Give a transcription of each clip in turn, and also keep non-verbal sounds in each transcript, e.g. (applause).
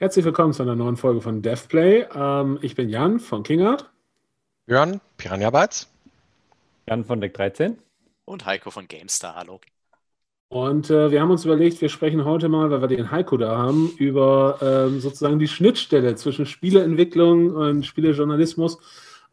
Herzlich willkommen zu einer neuen Folge von DevPlay. Ähm, ich bin Jan von Kingart. Jörn, Piranha Bytes. Jan von Deck 13. Und Heiko von GameStar. Hallo. Und äh, wir haben uns überlegt, wir sprechen heute mal, weil wir den Heiko da haben, über ähm, sozusagen die Schnittstelle zwischen Spieleentwicklung und Spielejournalismus,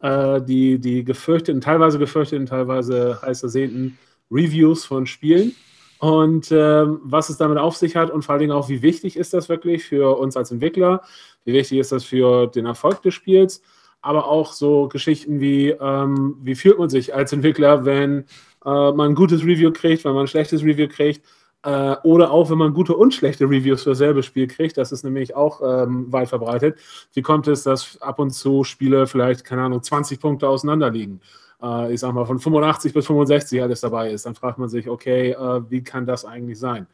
äh, die, die gefürchteten, teilweise gefürchteten, teilweise heiß ersehnten Reviews von Spielen und ähm, was es damit auf sich hat und vor allen Dingen auch, wie wichtig ist das wirklich für uns als Entwickler, wie wichtig ist das für den Erfolg des Spiels, aber auch so Geschichten wie, ähm, wie fühlt man sich als Entwickler, wenn äh, man ein gutes Review kriegt, wenn man ein schlechtes Review kriegt äh, oder auch, wenn man gute und schlechte Reviews für dasselbe Spiel kriegt, das ist nämlich auch ähm, weit verbreitet. Wie kommt es, dass ab und zu Spiele vielleicht, keine Ahnung, 20 Punkte auseinander liegen? Äh, ich sag mal, von 85 bis 65 alles dabei ist, dann fragt man sich, okay, äh, wie kann das eigentlich sein?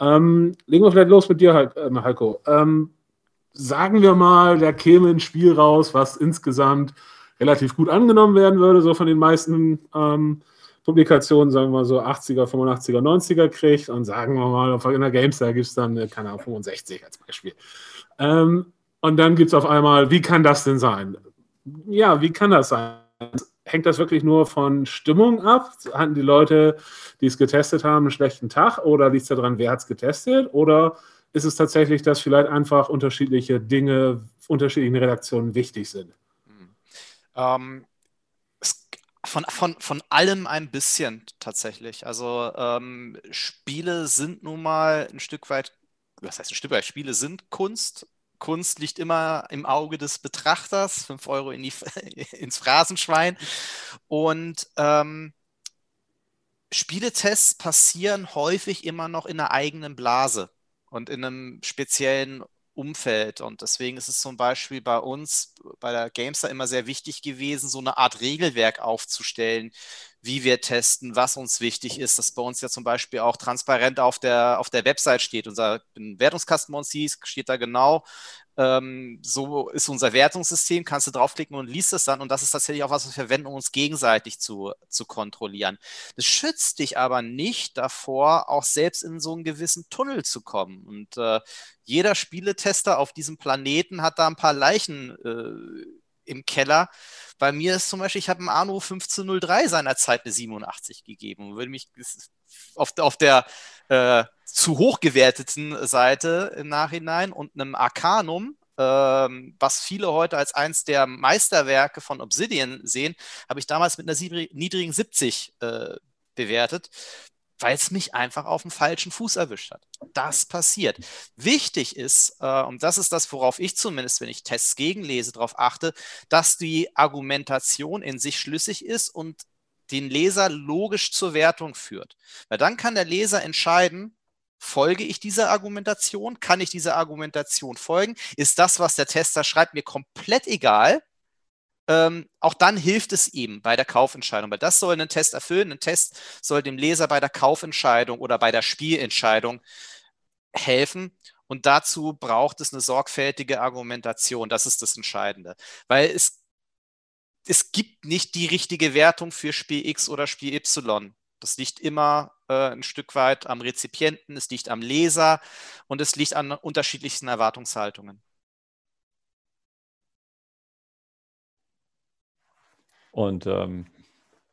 Ähm, legen wir vielleicht los mit dir, äh, Heiko. Ähm, sagen wir mal, da käme ein Spiel raus, was insgesamt relativ gut angenommen werden würde, so von den meisten ähm, Publikationen, sagen wir mal so 80er, 85er, 90er kriegt und sagen wir mal, in der GameStar gibt es dann, äh, keine Ahnung, 65 als Beispiel. Ähm, und dann gibt es auf einmal, wie kann das denn sein? Ja, wie kann das sein? Hängt das wirklich nur von Stimmung ab? Hatten die Leute, die es getestet haben, einen schlechten Tag oder liegt es daran, wer hat es getestet? Oder ist es tatsächlich, dass vielleicht einfach unterschiedliche Dinge, unterschiedlichen Redaktionen wichtig sind? Ähm, von, von, von allem ein bisschen tatsächlich. Also ähm, Spiele sind nun mal ein Stück weit, was heißt ein Stück weit, Spiele sind Kunst Kunst liegt immer im Auge des Betrachters, 5 Euro in die, (laughs) ins Phrasenschwein. Und ähm, Spieletests passieren häufig immer noch in einer eigenen Blase und in einem speziellen Umfeld. Und deswegen ist es zum Beispiel bei uns, bei der Gamestar immer sehr wichtig gewesen, so eine Art Regelwerk aufzustellen, wie wir testen, was uns wichtig ist, dass bei uns ja zum Beispiel auch transparent auf der, auf der Website steht. Unser Wertungskasten bei uns hieß, steht da genau, ähm, so ist unser Wertungssystem, kannst du draufklicken und liest es dann. Und das ist tatsächlich auch was, was wir verwenden, um uns gegenseitig zu, zu kontrollieren. Das schützt dich aber nicht davor, auch selbst in so einen gewissen Tunnel zu kommen. Und äh, jeder Spieletester auf diesem Planeten hat da ein paar Leichen äh, im Keller. Bei mir ist zum Beispiel, ich habe einem Arno 1503 seinerzeit eine 87 gegeben. Würde mich auf, auf der äh, zu hoch gewerteten Seite im Nachhinein und einem Arcanum, ähm, was viele heute als eins der Meisterwerke von Obsidian sehen, habe ich damals mit einer niedrigen 70 äh, bewertet, weil es mich einfach auf dem falschen Fuß erwischt hat. Das passiert. Wichtig ist, äh, und das ist das, worauf ich zumindest, wenn ich Tests gegenlese, darauf achte, dass die Argumentation in sich schlüssig ist und den Leser logisch zur Wertung führt. Weil dann kann der Leser entscheiden, folge ich dieser Argumentation? Kann ich dieser Argumentation folgen? Ist das, was der Tester schreibt, mir komplett egal? Ähm, auch dann hilft es ihm bei der Kaufentscheidung, weil das soll ein Test erfüllen. Ein Test soll dem Leser bei der Kaufentscheidung oder bei der Spielentscheidung helfen. Und dazu braucht es eine sorgfältige Argumentation. Das ist das Entscheidende. Weil es es gibt nicht die richtige Wertung für Spiel X oder Spiel Y. Das liegt immer äh, ein Stück weit am Rezipienten, es liegt am Leser und es liegt an unterschiedlichsten Erwartungshaltungen. Und ähm,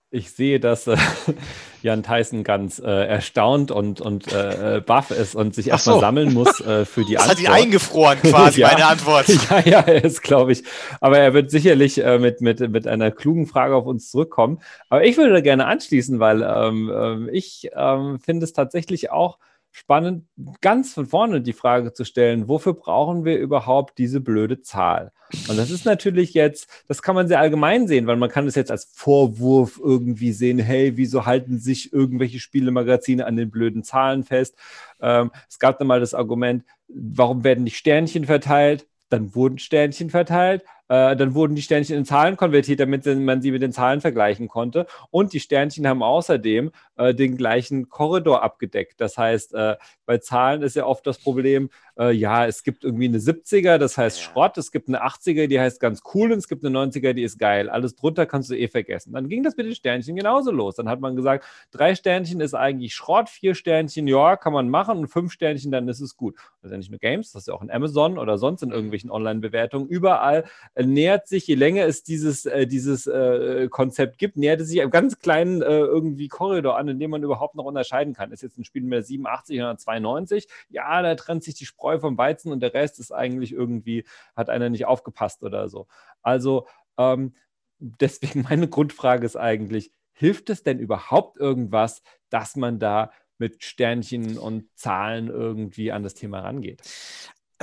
ich sehe, dass äh, (laughs) Jan Tyson ganz äh, erstaunt und, und äh, äh baff ist und sich erstmal so. sammeln muss äh, für die das (laughs) Antwort. Das hat ihn eingefroren quasi, (laughs) ja. meine Antwort. Ja, ja, ist, glaube ich. Aber er wird sicherlich äh, mit, mit, mit einer klugen Frage auf uns zurückkommen. Aber ich würde gerne anschließen, weil ähm, ähm ich ähm, finde es tatsächlich auch spannend, ganz von vorne die Frage zu stellen, wofür brauchen wir überhaupt diese blöde Zahl? Und das ist natürlich jetzt, das kann man sehr allgemein sehen, weil man kann es jetzt als Vorwurf irgendwie sehen, hey, wieso halten sich irgendwelche Spielemagazine an den blöden Zahlen fest? Ähm, es gab dann mal das Argument, warum werden nicht Sternchen verteilt? Dann wurden Sternchen verteilt. Äh, dann wurden die Sternchen in Zahlen konvertiert, damit man sie mit den Zahlen vergleichen konnte. Und die Sternchen haben außerdem äh, den gleichen Korridor abgedeckt. Das heißt, äh, bei Zahlen ist ja oft das Problem, äh, ja, es gibt irgendwie eine 70er, das heißt ja. Schrott, es gibt eine 80er, die heißt ganz cool und es gibt eine 90er, die ist geil. Alles drunter kannst du eh vergessen. Dann ging das mit den Sternchen genauso los. Dann hat man gesagt, drei Sternchen ist eigentlich Schrott, vier Sternchen, ja, kann man machen und fünf Sternchen, dann ist es gut. Das ist ja nicht nur Games, das ist ja auch in Amazon oder sonst in irgendwelchen Online-Bewertungen. Überall äh, nähert sich, je länger es dieses, äh, dieses äh, Konzept gibt, nähert es sich einem ganz kleinen äh, irgendwie Korridor an, in dem man überhaupt noch unterscheiden kann. Ist jetzt ein Spiel mit 87 oder 92? Ja, da trennt sich die Spreu vom Weizen und der Rest ist eigentlich irgendwie, hat einer nicht aufgepasst oder so. Also ähm, deswegen (laughs) meine Grundfrage ist eigentlich, hilft es denn überhaupt irgendwas, dass man da mit Sternchen und Zahlen irgendwie an das Thema rangeht?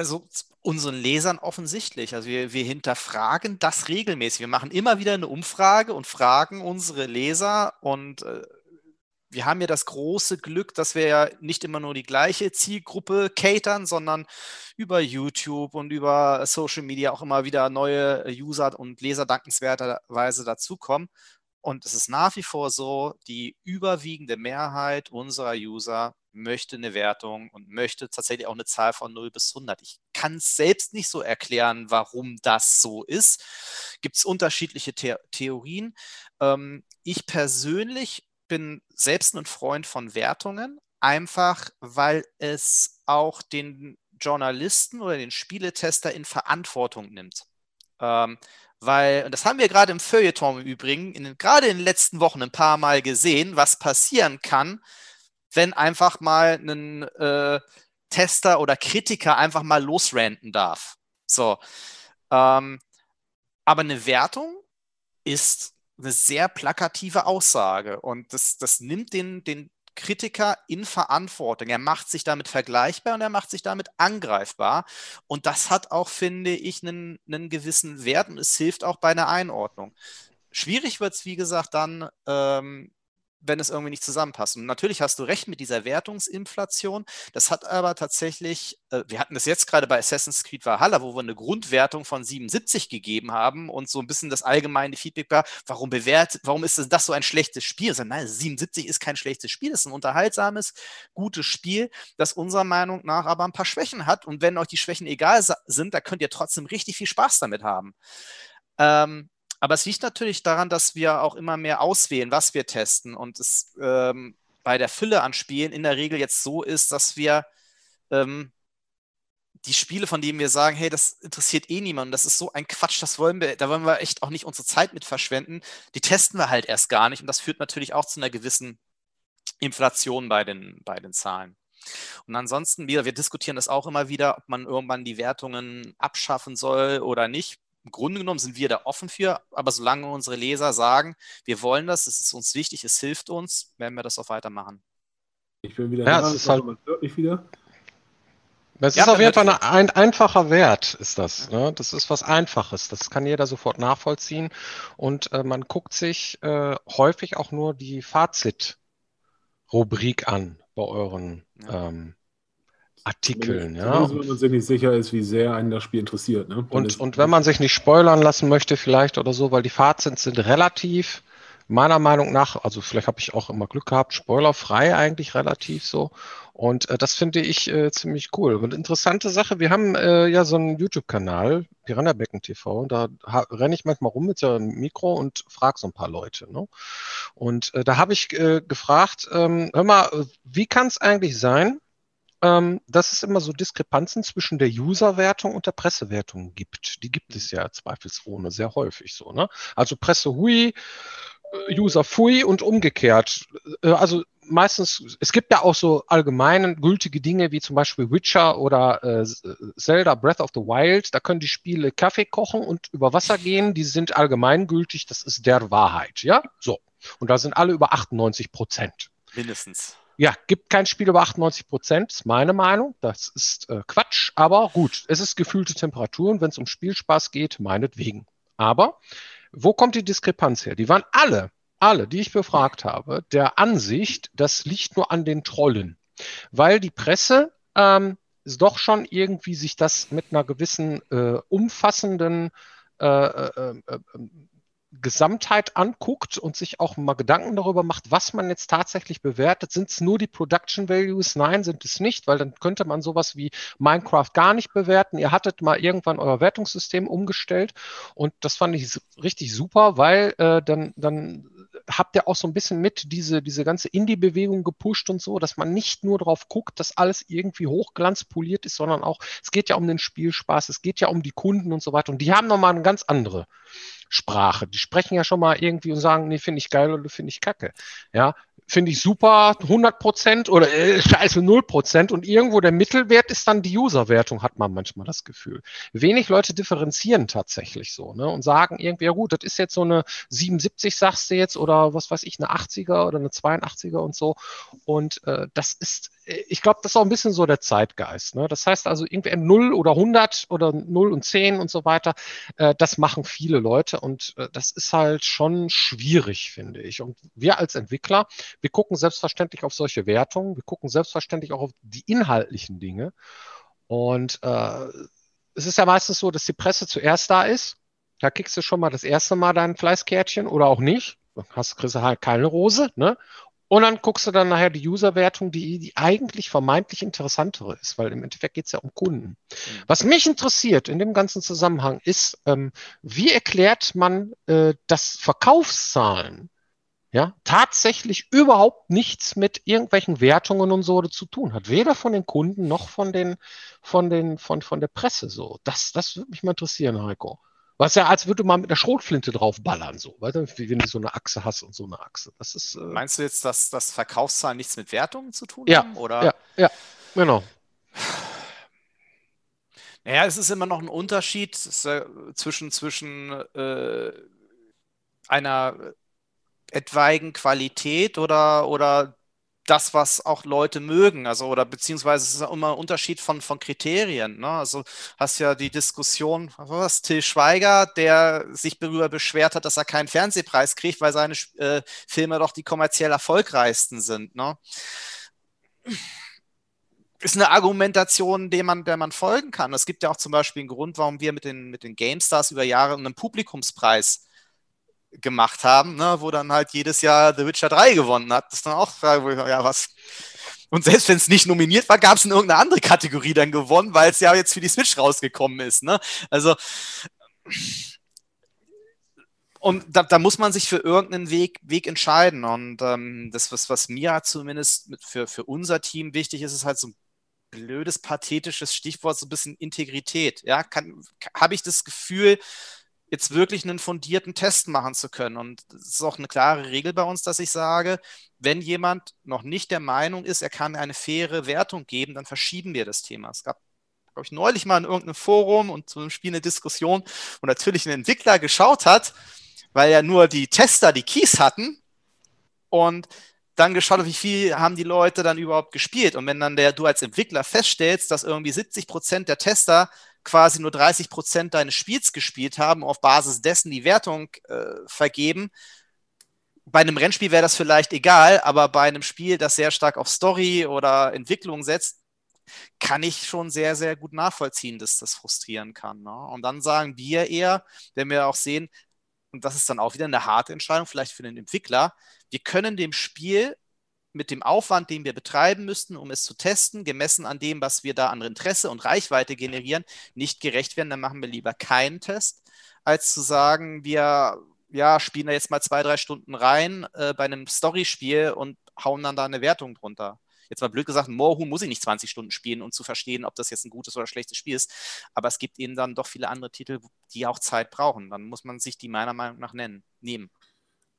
Also unseren Lesern offensichtlich. Also wir, wir hinterfragen das regelmäßig. Wir machen immer wieder eine Umfrage und fragen unsere Leser und äh, wir haben ja das große Glück, dass wir ja nicht immer nur die gleiche Zielgruppe catern, sondern über YouTube und über Social Media auch immer wieder neue User und Leser dankenswerterweise dazukommen. Und es ist nach wie vor so, die überwiegende Mehrheit unserer User möchte eine Wertung und möchte tatsächlich auch eine Zahl von 0 bis 100. Ich kann es selbst nicht so erklären, warum das so ist. Gibt es unterschiedliche The Theorien. Ähm, ich persönlich bin selbst ein Freund von Wertungen, einfach weil es auch den Journalisten oder den Spieletester in Verantwortung nimmt. Ähm, weil, und das haben wir gerade im Feuilleton im Übrigen, in, gerade in den letzten Wochen ein paar Mal gesehen, was passieren kann, wenn einfach mal ein äh, Tester oder Kritiker einfach mal losranten darf. So. Ähm, aber eine Wertung ist eine sehr plakative Aussage und das, das nimmt den, den Kritiker in Verantwortung. Er macht sich damit vergleichbar und er macht sich damit angreifbar. Und das hat auch, finde ich, einen, einen gewissen Wert und es hilft auch bei einer Einordnung. Schwierig wird es, wie gesagt, dann, ähm, wenn es irgendwie nicht zusammenpasst. Und natürlich hast du recht mit dieser Wertungsinflation. Das hat aber tatsächlich, äh, wir hatten das jetzt gerade bei Assassin's Creed Valhalla, wo wir eine Grundwertung von 77 gegeben haben und so ein bisschen das allgemeine Feedback war, warum bewertet, warum ist das so ein schlechtes Spiel? Also, nein, 77 ist kein schlechtes Spiel, das ist ein unterhaltsames, gutes Spiel, das unserer Meinung nach aber ein paar Schwächen hat. Und wenn euch die Schwächen egal sind, da könnt ihr trotzdem richtig viel Spaß damit haben. Ähm, aber es liegt natürlich daran, dass wir auch immer mehr auswählen, was wir testen. Und es ähm, bei der Fülle an Spielen in der Regel jetzt so ist, dass wir ähm, die Spiele, von denen wir sagen, hey, das interessiert eh niemanden, das ist so ein Quatsch, das wollen wir, da wollen wir echt auch nicht unsere Zeit mit verschwenden, die testen wir halt erst gar nicht. Und das führt natürlich auch zu einer gewissen Inflation bei den, bei den Zahlen. Und ansonsten, wir, wir diskutieren das auch immer wieder, ob man irgendwann die Wertungen abschaffen soll oder nicht im Grunde genommen sind wir da offen für, aber solange unsere Leser sagen, wir wollen das, es ist uns wichtig, es hilft uns, werden wir das auch weitermachen. Ich bin wieder ja, da, es ist halt, ich wieder. Das ja, ist auf jeden Fall ein einfacher Wert, ist das. Ne? Das ist was Einfaches. Das kann jeder sofort nachvollziehen. Und äh, man guckt sich äh, häufig auch nur die Fazit-Rubrik an bei euren ja. ähm, Artikeln. Ja. wenn man sich nicht sicher ist, wie sehr einen das Spiel interessiert. Ne? Und, und wenn man sich nicht spoilern lassen möchte, vielleicht oder so, weil die Fazits sind relativ, meiner Meinung nach, also vielleicht habe ich auch immer Glück gehabt, spoilerfrei eigentlich relativ so. Und äh, das finde ich äh, ziemlich cool. Und interessante Sache, wir haben äh, ja so einen YouTube-Kanal, Piranha Becken TV, da renne ich manchmal rum mit dem Mikro und frage so ein paar Leute. Ne? Und äh, da habe ich äh, gefragt, ähm, hör mal, wie kann es eigentlich sein, ähm, dass es immer so Diskrepanzen zwischen der User-Wertung und der Pressewertung gibt. Die gibt es ja zweifelsohne sehr häufig so. Ne? Also Presse hui, äh, User fui und umgekehrt. Äh, also meistens, es gibt ja auch so allgemein gültige Dinge wie zum Beispiel Witcher oder äh, Zelda Breath of the Wild. Da können die Spiele Kaffee kochen und über Wasser gehen. Die sind allgemeingültig. Das ist der Wahrheit. Ja, so. Und da sind alle über 98 Prozent. Mindestens. Ja, gibt kein Spiel über 98 Prozent, ist meine Meinung. Das ist äh, Quatsch, aber gut, es ist gefühlte Temperaturen. Wenn es um Spielspaß geht, meinetwegen. Aber wo kommt die Diskrepanz her? Die waren alle, alle, die ich befragt habe, der Ansicht, das liegt nur an den Trollen. Weil die Presse ähm, doch schon irgendwie sich das mit einer gewissen äh, umfassenden äh, äh, äh, Gesamtheit anguckt und sich auch mal Gedanken darüber macht, was man jetzt tatsächlich bewertet. Sind es nur die Production Values? Nein, sind es nicht, weil dann könnte man sowas wie Minecraft gar nicht bewerten. Ihr hattet mal irgendwann euer Wertungssystem umgestellt und das fand ich richtig super, weil äh, dann, dann habt ihr auch so ein bisschen mit diese, diese ganze Indie-Bewegung gepusht und so, dass man nicht nur darauf guckt, dass alles irgendwie hochglanzpoliert ist, sondern auch, es geht ja um den Spielspaß, es geht ja um die Kunden und so weiter. Und die haben nochmal eine ganz andere Sprache. Die sprechen ja schon mal irgendwie und sagen, nee, finde ich geil oder finde ich kacke. Ja, finde ich super 100 Prozent oder äh, scheiße 0 Prozent und irgendwo der Mittelwert ist dann die User-Wertung, hat man manchmal das Gefühl. Wenig Leute differenzieren tatsächlich so ne, und sagen irgendwie, ja gut, das ist jetzt so eine 77, sagst du jetzt, oder was weiß ich, eine 80er oder eine 82er und so. Und äh, das ist, äh, ich glaube, das ist auch ein bisschen so der Zeitgeist. Ne? Das heißt also irgendwie 0 oder 100 oder 0 und 10 und so weiter, äh, das machen viele Leute und äh, das ist halt schon schwierig, finde ich. Und wir als Entwickler, wir gucken selbstverständlich auf solche Wertungen. Wir gucken selbstverständlich auch auf die inhaltlichen Dinge. Und äh, es ist ja meistens so, dass die Presse zuerst da ist. Da kriegst du schon mal das erste Mal dein Fleißkärtchen oder auch nicht. Dann hast, kriegst du halt keine Rose. Ne? Und dann guckst du dann nachher die User-Wertung, die, die eigentlich vermeintlich interessantere ist, weil im Endeffekt geht es ja um Kunden. Mhm. Was mich interessiert in dem ganzen Zusammenhang ist, ähm, wie erklärt man, äh, dass Verkaufszahlen ja, tatsächlich überhaupt nichts mit irgendwelchen Wertungen und so zu tun hat. Weder von den Kunden noch von den, von den, von, von der Presse so. Das, das würde mich mal interessieren, Heiko. Was ja, als würde man mit einer Schrotflinte draufballern, so, weißt du, wenn du so eine Achse hast und so eine Achse. Das ist, äh Meinst du jetzt, dass, dass Verkaufszahlen nichts mit Wertungen zu tun ja, haben? Oder? Ja, ja, genau. Naja, es ist immer noch ein Unterschied zwischen, zwischen äh, einer etwaigen Qualität oder, oder das, was auch Leute mögen, also oder beziehungsweise es ist immer ein Unterschied von, von Kriterien. Ne? Also hast ja die Diskussion, was Till Schweiger, der sich darüber beschwert hat, dass er keinen Fernsehpreis kriegt, weil seine äh, Filme doch die kommerziell erfolgreichsten sind. Ne? Ist eine Argumentation, der man, der man folgen kann. Es gibt ja auch zum Beispiel einen Grund, warum wir mit den, mit den GameStars über Jahre einen Publikumspreis gemacht haben, ne, wo dann halt jedes Jahr The Witcher 3 gewonnen hat. Das ist dann auch Frage, ja, was. Und selbst wenn es nicht nominiert war, gab es in irgendeine andere Kategorie dann gewonnen, weil es ja jetzt für die Switch rausgekommen ist. Ne? Also und da, da, muss man sich für irgendeinen Weg, Weg entscheiden. Und ähm, das, was, was mir zumindest für, für unser Team wichtig ist, ist halt so ein blödes, pathetisches Stichwort, so ein bisschen Integrität. Ja, habe ich das Gefühl, jetzt wirklich einen fundierten Test machen zu können. Und es ist auch eine klare Regel bei uns, dass ich sage, wenn jemand noch nicht der Meinung ist, er kann eine faire Wertung geben, dann verschieben wir das Thema. Es gab, glaube ich, neulich mal in irgendeinem Forum und zu einem Spiel eine Diskussion, wo natürlich ein Entwickler geschaut hat, weil ja nur die Tester die Keys hatten und dann geschaut, wie viel haben die Leute dann überhaupt gespielt. Und wenn dann der, du als Entwickler feststellst, dass irgendwie 70 Prozent der Tester quasi nur 30 Prozent deines Spiels gespielt haben, auf Basis dessen die Wertung äh, vergeben. Bei einem Rennspiel wäre das vielleicht egal, aber bei einem Spiel, das sehr stark auf Story oder Entwicklung setzt, kann ich schon sehr, sehr gut nachvollziehen, dass das frustrieren kann. Ne? Und dann sagen wir eher, wenn wir auch sehen, und das ist dann auch wieder eine harte Entscheidung, vielleicht für den Entwickler, wir können dem Spiel mit dem Aufwand, den wir betreiben müssten, um es zu testen, gemessen an dem, was wir da an Interesse und Reichweite generieren, nicht gerecht werden, dann machen wir lieber keinen Test, als zu sagen, wir ja, spielen da jetzt mal zwei, drei Stunden rein äh, bei einem Storyspiel und hauen dann da eine Wertung drunter. Jetzt mal blöd gesagt, Moorhuhn muss ich nicht 20 Stunden spielen, um zu verstehen, ob das jetzt ein gutes oder schlechtes Spiel ist. Aber es gibt eben dann doch viele andere Titel, die auch Zeit brauchen. Dann muss man sich die meiner Meinung nach nennen, nehmen.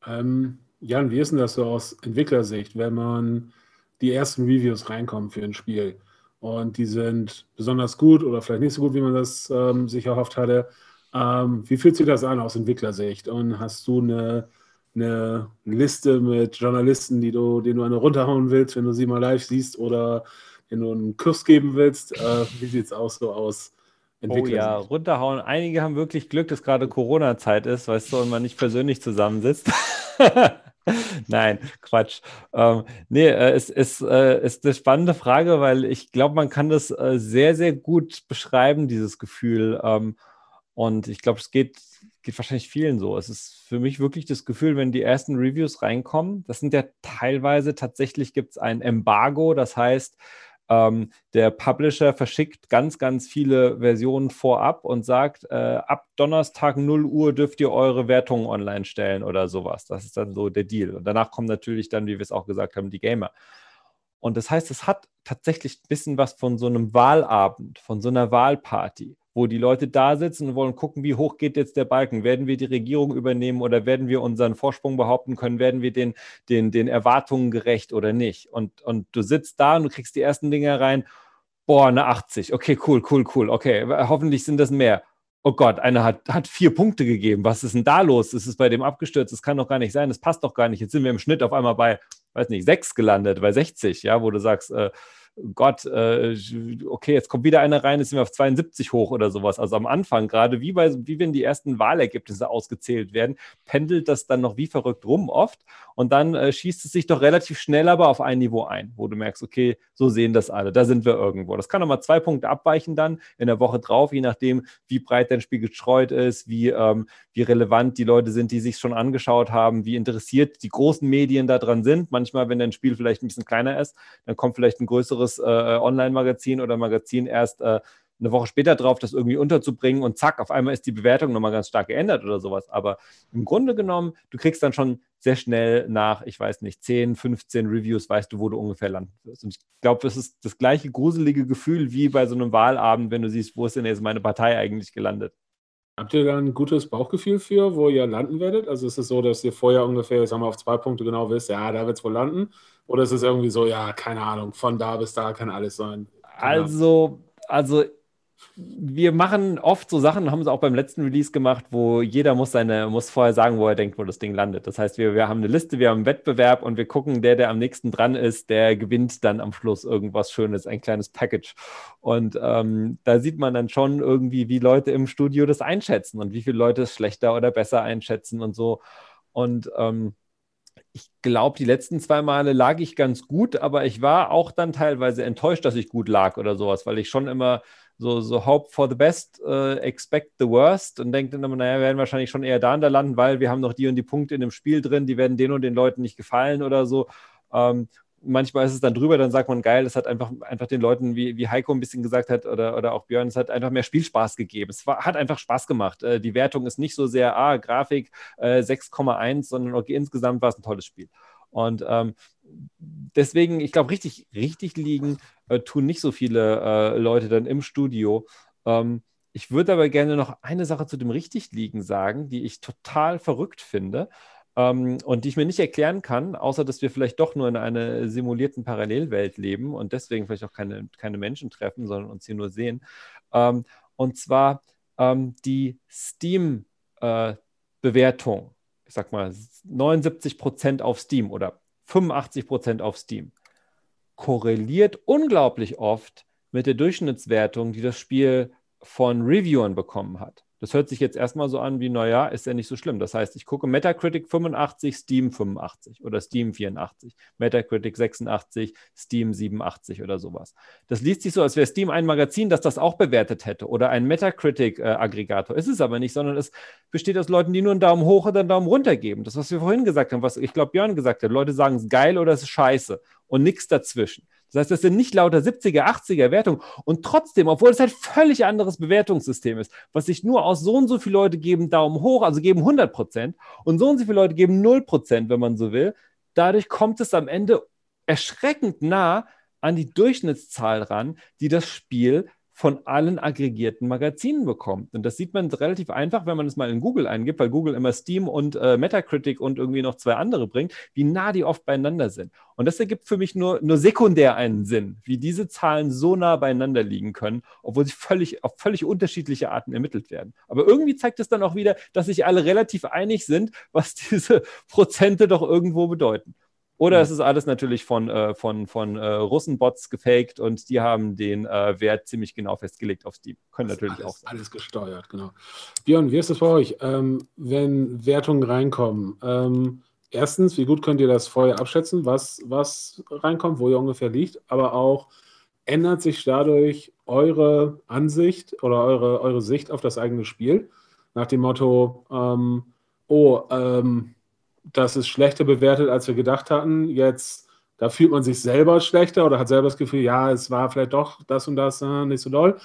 Ähm, Jan, wie ist denn das so aus Entwicklersicht, wenn man die ersten Reviews reinkommt für ein Spiel und die sind besonders gut oder vielleicht nicht so gut, wie man das ähm, sich erhofft hatte? Ähm, wie fühlt sich das an aus Entwicklersicht? Und hast du eine, eine Liste mit Journalisten, die du, denen du eine runterhauen willst, wenn du sie mal live siehst oder wenn du einen Kuss geben willst? Äh, wie sieht es auch so aus? Oh ja, runterhauen. Einige haben wirklich Glück, dass gerade Corona-Zeit ist, weißt du, und man nicht persönlich zusammensitzt. (laughs) Nein, Quatsch. Ähm, nee, äh, es ist, äh, ist eine spannende Frage, weil ich glaube, man kann das äh, sehr, sehr gut beschreiben, dieses Gefühl. Ähm, Und ich glaube, es geht, geht wahrscheinlich vielen so. Es ist für mich wirklich das Gefühl, wenn die ersten Reviews reinkommen, das sind ja teilweise tatsächlich gibt es ein Embargo, das heißt, ähm, der Publisher verschickt ganz, ganz viele Versionen vorab und sagt, äh, ab Donnerstag 0 Uhr dürft ihr eure Wertungen online stellen oder sowas. Das ist dann so der Deal. Und danach kommen natürlich dann, wie wir es auch gesagt haben, die Gamer. Und das heißt, es hat tatsächlich ein bisschen was von so einem Wahlabend, von so einer Wahlparty wo die Leute da sitzen und wollen gucken, wie hoch geht jetzt der Balken? Werden wir die Regierung übernehmen oder werden wir unseren Vorsprung behaupten können? Werden wir den, den, den Erwartungen gerecht oder nicht? Und, und du sitzt da und du kriegst die ersten Dinge rein. Boah, eine 80. Okay, cool, cool, cool. Okay, hoffentlich sind das mehr. Oh Gott, einer hat, hat vier Punkte gegeben. Was ist denn da los? Ist es bei dem abgestürzt? Das kann doch gar nicht sein. Das passt doch gar nicht. Jetzt sind wir im Schnitt auf einmal bei, weiß nicht, sechs gelandet, bei 60, ja, wo du sagst, äh, Gott, äh, okay, jetzt kommt wieder einer rein, jetzt sind wir auf 72 hoch oder sowas. Also am Anfang, gerade wie, bei, wie wenn die ersten Wahlergebnisse ausgezählt werden, pendelt das dann noch wie verrückt rum oft. Und dann äh, schießt es sich doch relativ schnell aber auf ein Niveau ein, wo du merkst, okay, so sehen das alle, da sind wir irgendwo. Das kann nochmal zwei Punkte abweichen dann in der Woche drauf, je nachdem, wie breit dein Spiel gestreut ist, wie, ähm, wie relevant die Leute sind, die sich schon angeschaut haben, wie interessiert die großen Medien daran sind. Manchmal, wenn dein Spiel vielleicht ein bisschen kleiner ist, dann kommt vielleicht ein größeres anderes äh, Online-Magazin oder Magazin erst äh, eine Woche später drauf, das irgendwie unterzubringen und zack, auf einmal ist die Bewertung nochmal ganz stark geändert oder sowas. Aber im Grunde genommen, du kriegst dann schon sehr schnell nach, ich weiß nicht, 10, 15 Reviews, weißt du, wo du ungefähr landen wirst. Und ich glaube, es ist das gleiche gruselige Gefühl wie bei so einem Wahlabend, wenn du siehst, wo ist denn jetzt meine Partei eigentlich gelandet. Habt ihr da ein gutes Bauchgefühl für, wo ihr landen werdet? Also ist es so, dass ihr vorher ungefähr, sagen wir, auf zwei Punkte genau wisst, ja, da wird es wohl landen? Oder ist es irgendwie so, ja, keine Ahnung, von da bis da kann alles sein? Also, also wir machen oft so Sachen, haben es auch beim letzten Release gemacht, wo jeder muss seine, muss vorher sagen, wo er denkt, wo das Ding landet. Das heißt, wir, wir haben eine Liste, wir haben einen Wettbewerb und wir gucken, der, der am nächsten dran ist, der gewinnt dann am Schluss irgendwas Schönes, ein kleines Package. Und ähm, da sieht man dann schon irgendwie, wie Leute im Studio das einschätzen und wie viele Leute es schlechter oder besser einschätzen und so. Und ähm, ich glaube, die letzten zwei Male lag ich ganz gut, aber ich war auch dann teilweise enttäuscht, dass ich gut lag oder sowas, weil ich schon immer so, so hope for the best, uh, expect the worst und denkt dann immer, naja, wir werden wahrscheinlich schon eher da und da landen, weil wir haben noch die und die Punkte in dem Spiel drin, die werden den und den Leuten nicht gefallen oder so. Ähm, manchmal ist es dann drüber, dann sagt man, geil, es hat einfach, einfach den Leuten, wie, wie Heiko ein bisschen gesagt hat oder, oder auch Björn, es hat einfach mehr Spielspaß gegeben. Es war, hat einfach Spaß gemacht. Äh, die Wertung ist nicht so sehr, ah, Grafik äh, 6,1, sondern okay, insgesamt war es ein tolles Spiel. Und ähm, deswegen, ich glaube, richtig, richtig liegen äh, tun nicht so viele äh, Leute dann im Studio. Ähm, ich würde aber gerne noch eine Sache zu dem richtig liegen sagen, die ich total verrückt finde ähm, und die ich mir nicht erklären kann, außer dass wir vielleicht doch nur in einer simulierten Parallelwelt leben und deswegen vielleicht auch keine, keine Menschen treffen, sondern uns hier nur sehen. Ähm, und zwar ähm, die Steam-Bewertung. Äh, ich sag mal 79 Prozent auf Steam oder 85 Prozent auf Steam korreliert unglaublich oft mit der Durchschnittswertung, die das Spiel von Reviewern bekommen hat. Das hört sich jetzt erstmal so an wie, naja, ist ja nicht so schlimm. Das heißt, ich gucke Metacritic 85, Steam 85 oder Steam 84, Metacritic 86, Steam 87 oder sowas. Das liest sich so, als wäre Steam ein Magazin, das das auch bewertet hätte oder ein Metacritic-Aggregator. Ist es aber nicht, sondern es besteht aus Leuten, die nur einen Daumen hoch oder einen Daumen runter geben. Das, was wir vorhin gesagt haben, was ich glaube Björn gesagt hat. Leute sagen es geil oder es ist scheiße und nichts dazwischen. Das heißt, das sind nicht lauter 70er, 80er Wertungen. Und trotzdem, obwohl es halt völlig anderes Bewertungssystem ist, was sich nur aus so und so viele Leute geben Daumen hoch, also geben 100 Prozent und so und so viele Leute geben 0 Prozent, wenn man so will, dadurch kommt es am Ende erschreckend nah an die Durchschnittszahl ran, die das Spiel von allen aggregierten Magazinen bekommt. Und das sieht man relativ einfach, wenn man es mal in Google eingibt, weil Google immer Steam und äh, Metacritic und irgendwie noch zwei andere bringt, wie nah die oft beieinander sind. Und das ergibt für mich nur, nur sekundär einen Sinn, wie diese Zahlen so nah beieinander liegen können, obwohl sie völlig, auf völlig unterschiedliche Arten ermittelt werden. Aber irgendwie zeigt es dann auch wieder, dass sich alle relativ einig sind, was (laughs) diese Prozente doch irgendwo bedeuten. Oder mhm. es ist alles natürlich von, äh, von, von äh, Russenbots gefaked und die haben den äh, Wert ziemlich genau festgelegt auf Steam. Können das natürlich alles, auch sein. Alles gesteuert, genau. Björn, wie ist es bei euch? Ähm, wenn Wertungen reinkommen, ähm, erstens, wie gut könnt ihr das vorher abschätzen, was, was reinkommt, wo ihr ungefähr liegt, aber auch ändert sich dadurch eure Ansicht oder eure, eure Sicht auf das eigene Spiel? Nach dem Motto, ähm, oh, ähm, das ist schlechter bewertet, als wir gedacht hatten. Jetzt, da fühlt man sich selber schlechter oder hat selber das Gefühl, ja, es war vielleicht doch das und das äh, nicht so doll.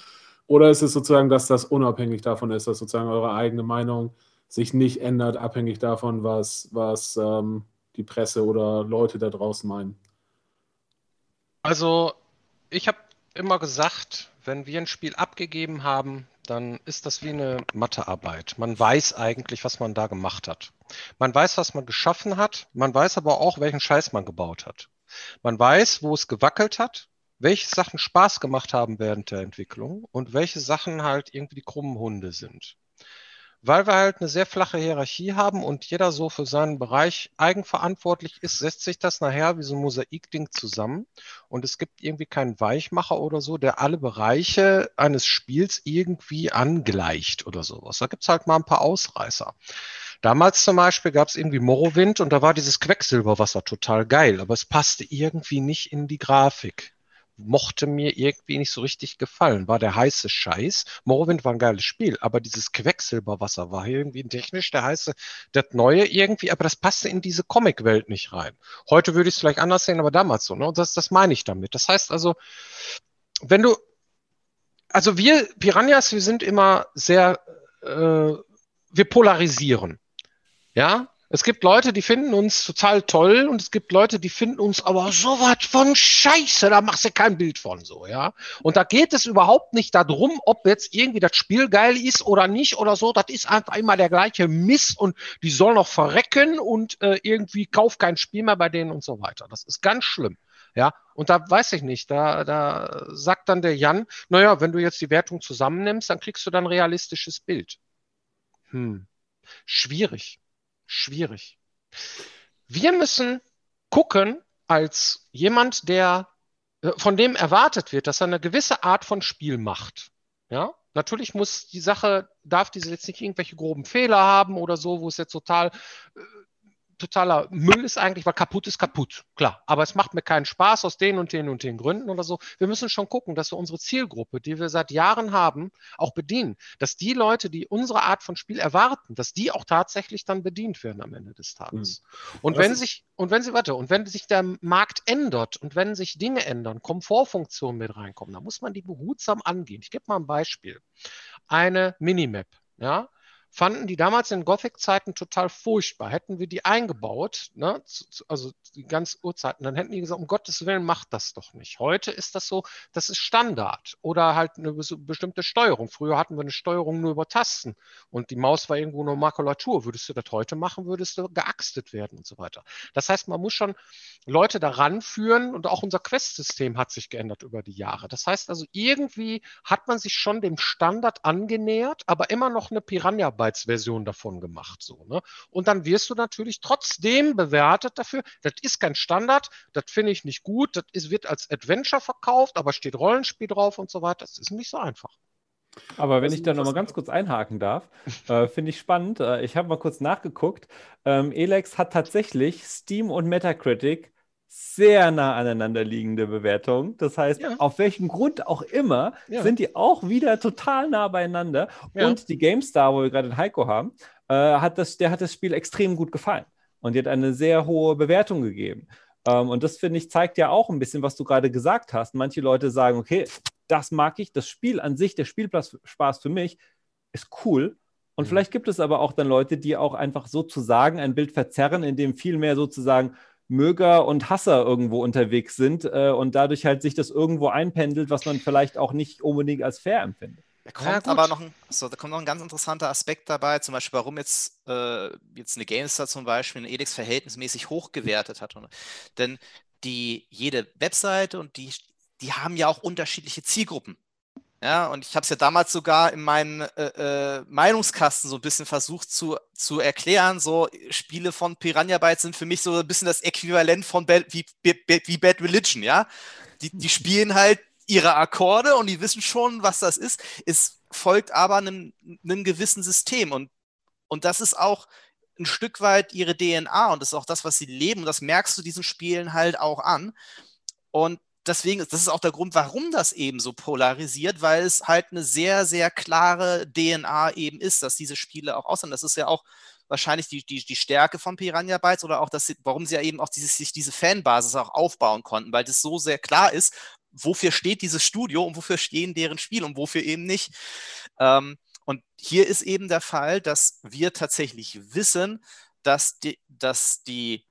Oder ist es sozusagen, dass das unabhängig davon ist, dass sozusagen eure eigene Meinung sich nicht ändert, abhängig davon, was, was ähm, die Presse oder Leute da draußen meinen? Also, ich habe immer gesagt, wenn wir ein Spiel abgegeben haben, dann ist das wie eine Mathearbeit. Man weiß eigentlich, was man da gemacht hat. Man weiß, was man geschaffen hat. Man weiß aber auch, welchen Scheiß man gebaut hat. Man weiß, wo es gewackelt hat, welche Sachen Spaß gemacht haben während der Entwicklung und welche Sachen halt irgendwie die krummen Hunde sind weil wir halt eine sehr flache Hierarchie haben und jeder so für seinen Bereich eigenverantwortlich ist, setzt sich das nachher wie so ein Mosaikding zusammen und es gibt irgendwie keinen Weichmacher oder so, der alle Bereiche eines Spiels irgendwie angleicht oder sowas. Da gibt es halt mal ein paar Ausreißer. Damals zum Beispiel gab es irgendwie Morrowind und da war dieses Quecksilberwasser total geil, aber es passte irgendwie nicht in die Grafik mochte mir irgendwie nicht so richtig gefallen. War der heiße Scheiß. Morrowind war ein geiles Spiel, aber dieses Quecksilberwasser war irgendwie technisch der heiße, das Neue irgendwie, aber das passte in diese Comicwelt nicht rein. Heute würde ich es vielleicht anders sehen, aber damals so. Ne? Und das, das meine ich damit. Das heißt also, wenn du, also wir Piranhas, wir sind immer sehr, äh, wir polarisieren. Ja, es gibt Leute, die finden uns total toll und es gibt Leute, die finden uns aber so was von Scheiße, da machst du kein Bild von so, ja. Und da geht es überhaupt nicht darum, ob jetzt irgendwie das Spiel geil ist oder nicht oder so. Das ist einfach immer der gleiche Mist und die soll noch verrecken und äh, irgendwie kauf kein Spiel mehr bei denen und so weiter. Das ist ganz schlimm. Ja, und da weiß ich nicht, da, da sagt dann der Jan, naja, wenn du jetzt die Wertung zusammennimmst, dann kriegst du dann realistisches Bild. Hm, schwierig schwierig. Wir müssen gucken, als jemand, der äh, von dem erwartet wird, dass er eine gewisse Art von Spiel macht. Ja, natürlich muss die Sache, darf diese jetzt nicht irgendwelche groben Fehler haben oder so, wo es jetzt total äh, totaler Müll ist eigentlich, weil kaputt ist kaputt, klar. Aber es macht mir keinen Spaß aus den und den und den Gründen oder so. Wir müssen schon gucken, dass wir unsere Zielgruppe, die wir seit Jahren haben, auch bedienen. Dass die Leute, die unsere Art von Spiel erwarten, dass die auch tatsächlich dann bedient werden am Ende des Tages. Mhm. Und wenn sich, und wenn sie, warte, und wenn sich der Markt ändert und wenn sich Dinge ändern, Komfortfunktionen mit reinkommen, dann muss man die behutsam angehen. Ich gebe mal ein Beispiel. Eine Minimap, ja, fanden die damals in Gothic-Zeiten total furchtbar. Hätten wir die eingebaut, ne, also die ganz Urzeiten, dann hätten die gesagt, um Gottes Willen, macht das doch nicht. Heute ist das so, das ist Standard oder halt eine bestimmte Steuerung. Früher hatten wir eine Steuerung nur über Tasten und die Maus war irgendwo nur Makulatur. Würdest du das heute machen, würdest du geaxtet werden und so weiter. Das heißt, man muss schon Leute daran führen und auch unser Quest-System hat sich geändert über die Jahre. Das heißt also, irgendwie hat man sich schon dem Standard angenähert, aber immer noch eine Piranha bei Arbeitsversion davon gemacht. So, ne? Und dann wirst du natürlich trotzdem bewertet dafür. Das ist kein Standard, das finde ich nicht gut, das ist, wird als Adventure verkauft, aber steht Rollenspiel drauf und so weiter. Das ist nicht so einfach. Aber wenn ich da nochmal ganz kurz einhaken darf, äh, (laughs) finde ich spannend. Äh, ich habe mal kurz nachgeguckt. Ähm, Elex hat tatsächlich Steam und Metacritic sehr nah aneinander liegende Bewertungen. Das heißt, ja. auf welchem Grund auch immer, ja. sind die auch wieder total nah beieinander. Ja. Und die GameStar, wo wir gerade den Heiko haben, äh, hat das, der hat das Spiel extrem gut gefallen. Und die hat eine sehr hohe Bewertung gegeben. Ähm, und das, finde ich, zeigt ja auch ein bisschen, was du gerade gesagt hast. Manche Leute sagen, okay, das mag ich, das Spiel an sich, der Spielspaß für mich ist cool. Und mhm. vielleicht gibt es aber auch dann Leute, die auch einfach sozusagen ein Bild verzerren, in dem viel mehr sozusagen Möger und Hasser irgendwo unterwegs sind äh, und dadurch halt sich das irgendwo einpendelt, was man vielleicht auch nicht unbedingt als fair empfindet. Da kommt ja, aber noch ein, so, da kommt noch ein ganz interessanter Aspekt dabei, zum Beispiel, warum jetzt, äh, jetzt eine GameStar zum Beispiel eine Edix verhältnismäßig hoch gewertet hat. Denn die, jede Webseite und die, die haben ja auch unterschiedliche Zielgruppen. Ja, und ich habe es ja damals sogar in meinen äh, äh, Meinungskasten so ein bisschen versucht zu, zu erklären. So Spiele von Piranha Bytes sind für mich so ein bisschen das Äquivalent von Bad, wie, wie Bad Religion, ja. Die, die spielen halt ihre Akkorde und die wissen schon, was das ist. Es folgt aber einem, einem gewissen System und, und das ist auch ein Stück weit ihre DNA und das ist auch das, was sie leben und das merkst du diesen Spielen halt auch an. Und deswegen, das ist auch der Grund, warum das eben so polarisiert, weil es halt eine sehr, sehr klare DNA eben ist, dass diese Spiele auch aussehen. Das ist ja auch wahrscheinlich die, die, die Stärke von Piranha Bytes oder auch, das, warum sie ja eben auch dieses, sich diese Fanbasis auch aufbauen konnten, weil das so sehr klar ist, wofür steht dieses Studio und wofür stehen deren Spiele und wofür eben nicht. Ähm, und hier ist eben der Fall, dass wir tatsächlich wissen, dass die, dass die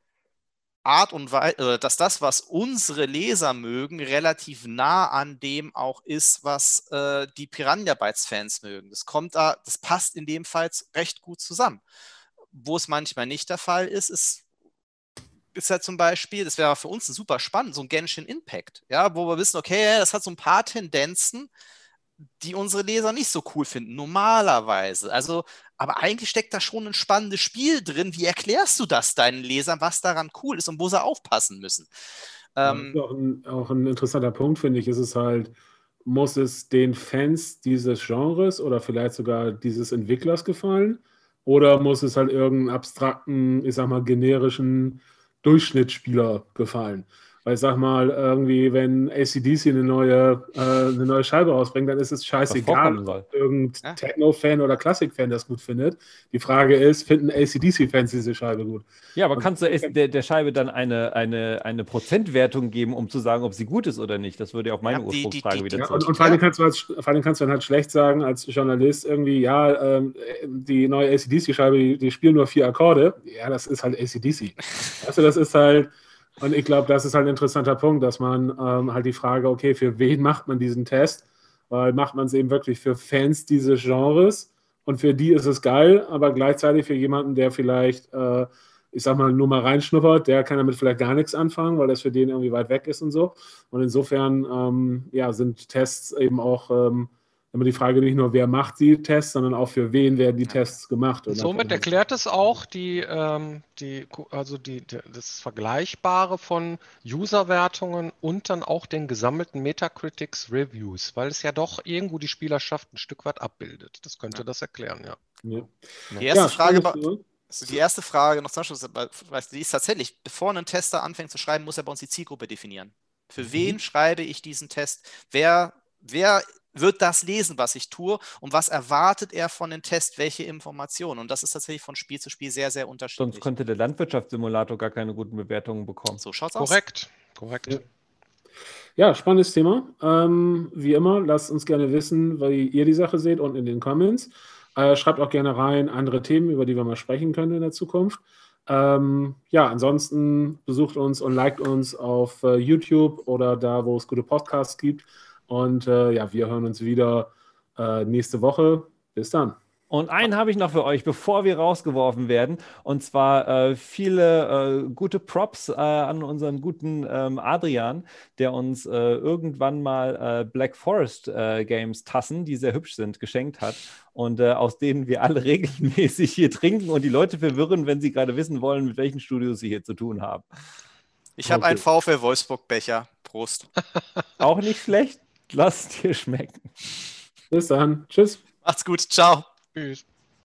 Art und Weise, äh, dass das, was unsere Leser mögen, relativ nah an dem auch ist, was äh, die Piranha Bytes Fans mögen. Das kommt da, das passt in dem Fall recht gut zusammen. Wo es manchmal nicht der Fall ist, ist ist ja zum Beispiel, das wäre für uns super spannend, so ein Genshin Impact, ja, wo wir wissen, okay, das hat so ein paar Tendenzen, die unsere Leser nicht so cool finden, normalerweise. Also, aber eigentlich steckt da schon ein spannendes Spiel drin. Wie erklärst du das deinen Lesern, was daran cool ist und wo sie aufpassen müssen? Ähm, auch, ein, auch ein interessanter Punkt, finde ich, ist es halt, muss es den Fans dieses Genres oder vielleicht sogar dieses Entwicklers gefallen? Oder muss es halt irgendeinen abstrakten, ich sag mal, generischen Durchschnittsspieler gefallen? Weil ich sag mal, irgendwie, wenn ACDC eine neue, äh, eine neue Scheibe rausbringt, dann ist es scheißegal, ob irgendein ja. Techno-Fan oder Klassik-Fan das gut findet. Die Frage ist, finden ACDC-Fans diese Scheibe gut? Ja, aber Und kannst du der, der, Scheibe dann eine, eine, eine Prozentwertung geben, um zu sagen, ob sie gut ist oder nicht? Das würde ja auch meine ja, Ursprungsfrage wieder ja, und, und, vor allem kannst, du als, vor allem kannst du dann halt schlecht sagen, als Journalist irgendwie, ja, ähm, die neue ACDC-Scheibe, die, die spielen nur vier Akkorde. Ja, das ist halt ACDC. du, das ist halt und ich glaube, das ist halt ein interessanter Punkt, dass man ähm, halt die Frage, okay, für wen macht man diesen Test? Weil macht man es eben wirklich für Fans dieses Genres und für die ist es geil, aber gleichzeitig für jemanden, der vielleicht, äh, ich sag mal, nur mal reinschnuppert, der kann damit vielleicht gar nichts anfangen, weil das für den irgendwie weit weg ist und so. Und insofern, ähm, ja, sind Tests eben auch ähm, immer die Frage nicht nur, wer macht die Tests, sondern auch für wen werden die Tests gemacht. Und somit erklärt es auch die, ähm, die, also die, das Vergleichbare von User-Wertungen und dann auch den gesammelten Metacritics Reviews, weil es ja doch irgendwo die Spielerschaft ein Stück weit abbildet. Das könnte ja. das erklären, ja. ja. Die erste ja, Frage also die erste Frage noch zum Schluss, die ist tatsächlich, bevor ein Tester anfängt zu schreiben, muss er bei uns die Zielgruppe definieren. Für mhm. wen schreibe ich diesen Test? Wer, wer wird das lesen, was ich tue und was erwartet er von dem Test, welche Informationen. Und das ist tatsächlich von Spiel zu Spiel sehr, sehr unterschiedlich. Sonst könnte der Landwirtschaftssimulator gar keine guten Bewertungen bekommen. So schaut's aus. Korrekt, korrekt. Ja. ja spannendes Thema. Ähm, wie immer, lasst uns gerne wissen, wie ihr die Sache seht unten in den Comments. Äh, schreibt auch gerne rein andere Themen, über die wir mal sprechen können in der Zukunft. Ähm, ja, ansonsten besucht uns und liked uns auf äh, YouTube oder da, wo es gute Podcasts gibt. Und äh, ja, wir hören uns wieder äh, nächste Woche. Bis dann. Und einen habe ich noch für euch, bevor wir rausgeworfen werden. Und zwar äh, viele äh, gute Props äh, an unseren guten ähm, Adrian, der uns äh, irgendwann mal äh, Black Forest äh, Games Tassen, die sehr hübsch sind, geschenkt hat. Und aus denen wir alle (laughs) regelmäßig hier trinken und die Leute verwirren, wenn sie gerade wissen wollen, mit welchen Studios sie hier zu tun haben. Ich habe okay. einen VfL Wolfsburg Becher. Prost. Auch nicht schlecht. Lass es dir schmecken. Bis dann. Tschüss. Macht's gut. Ciao. Tschüss.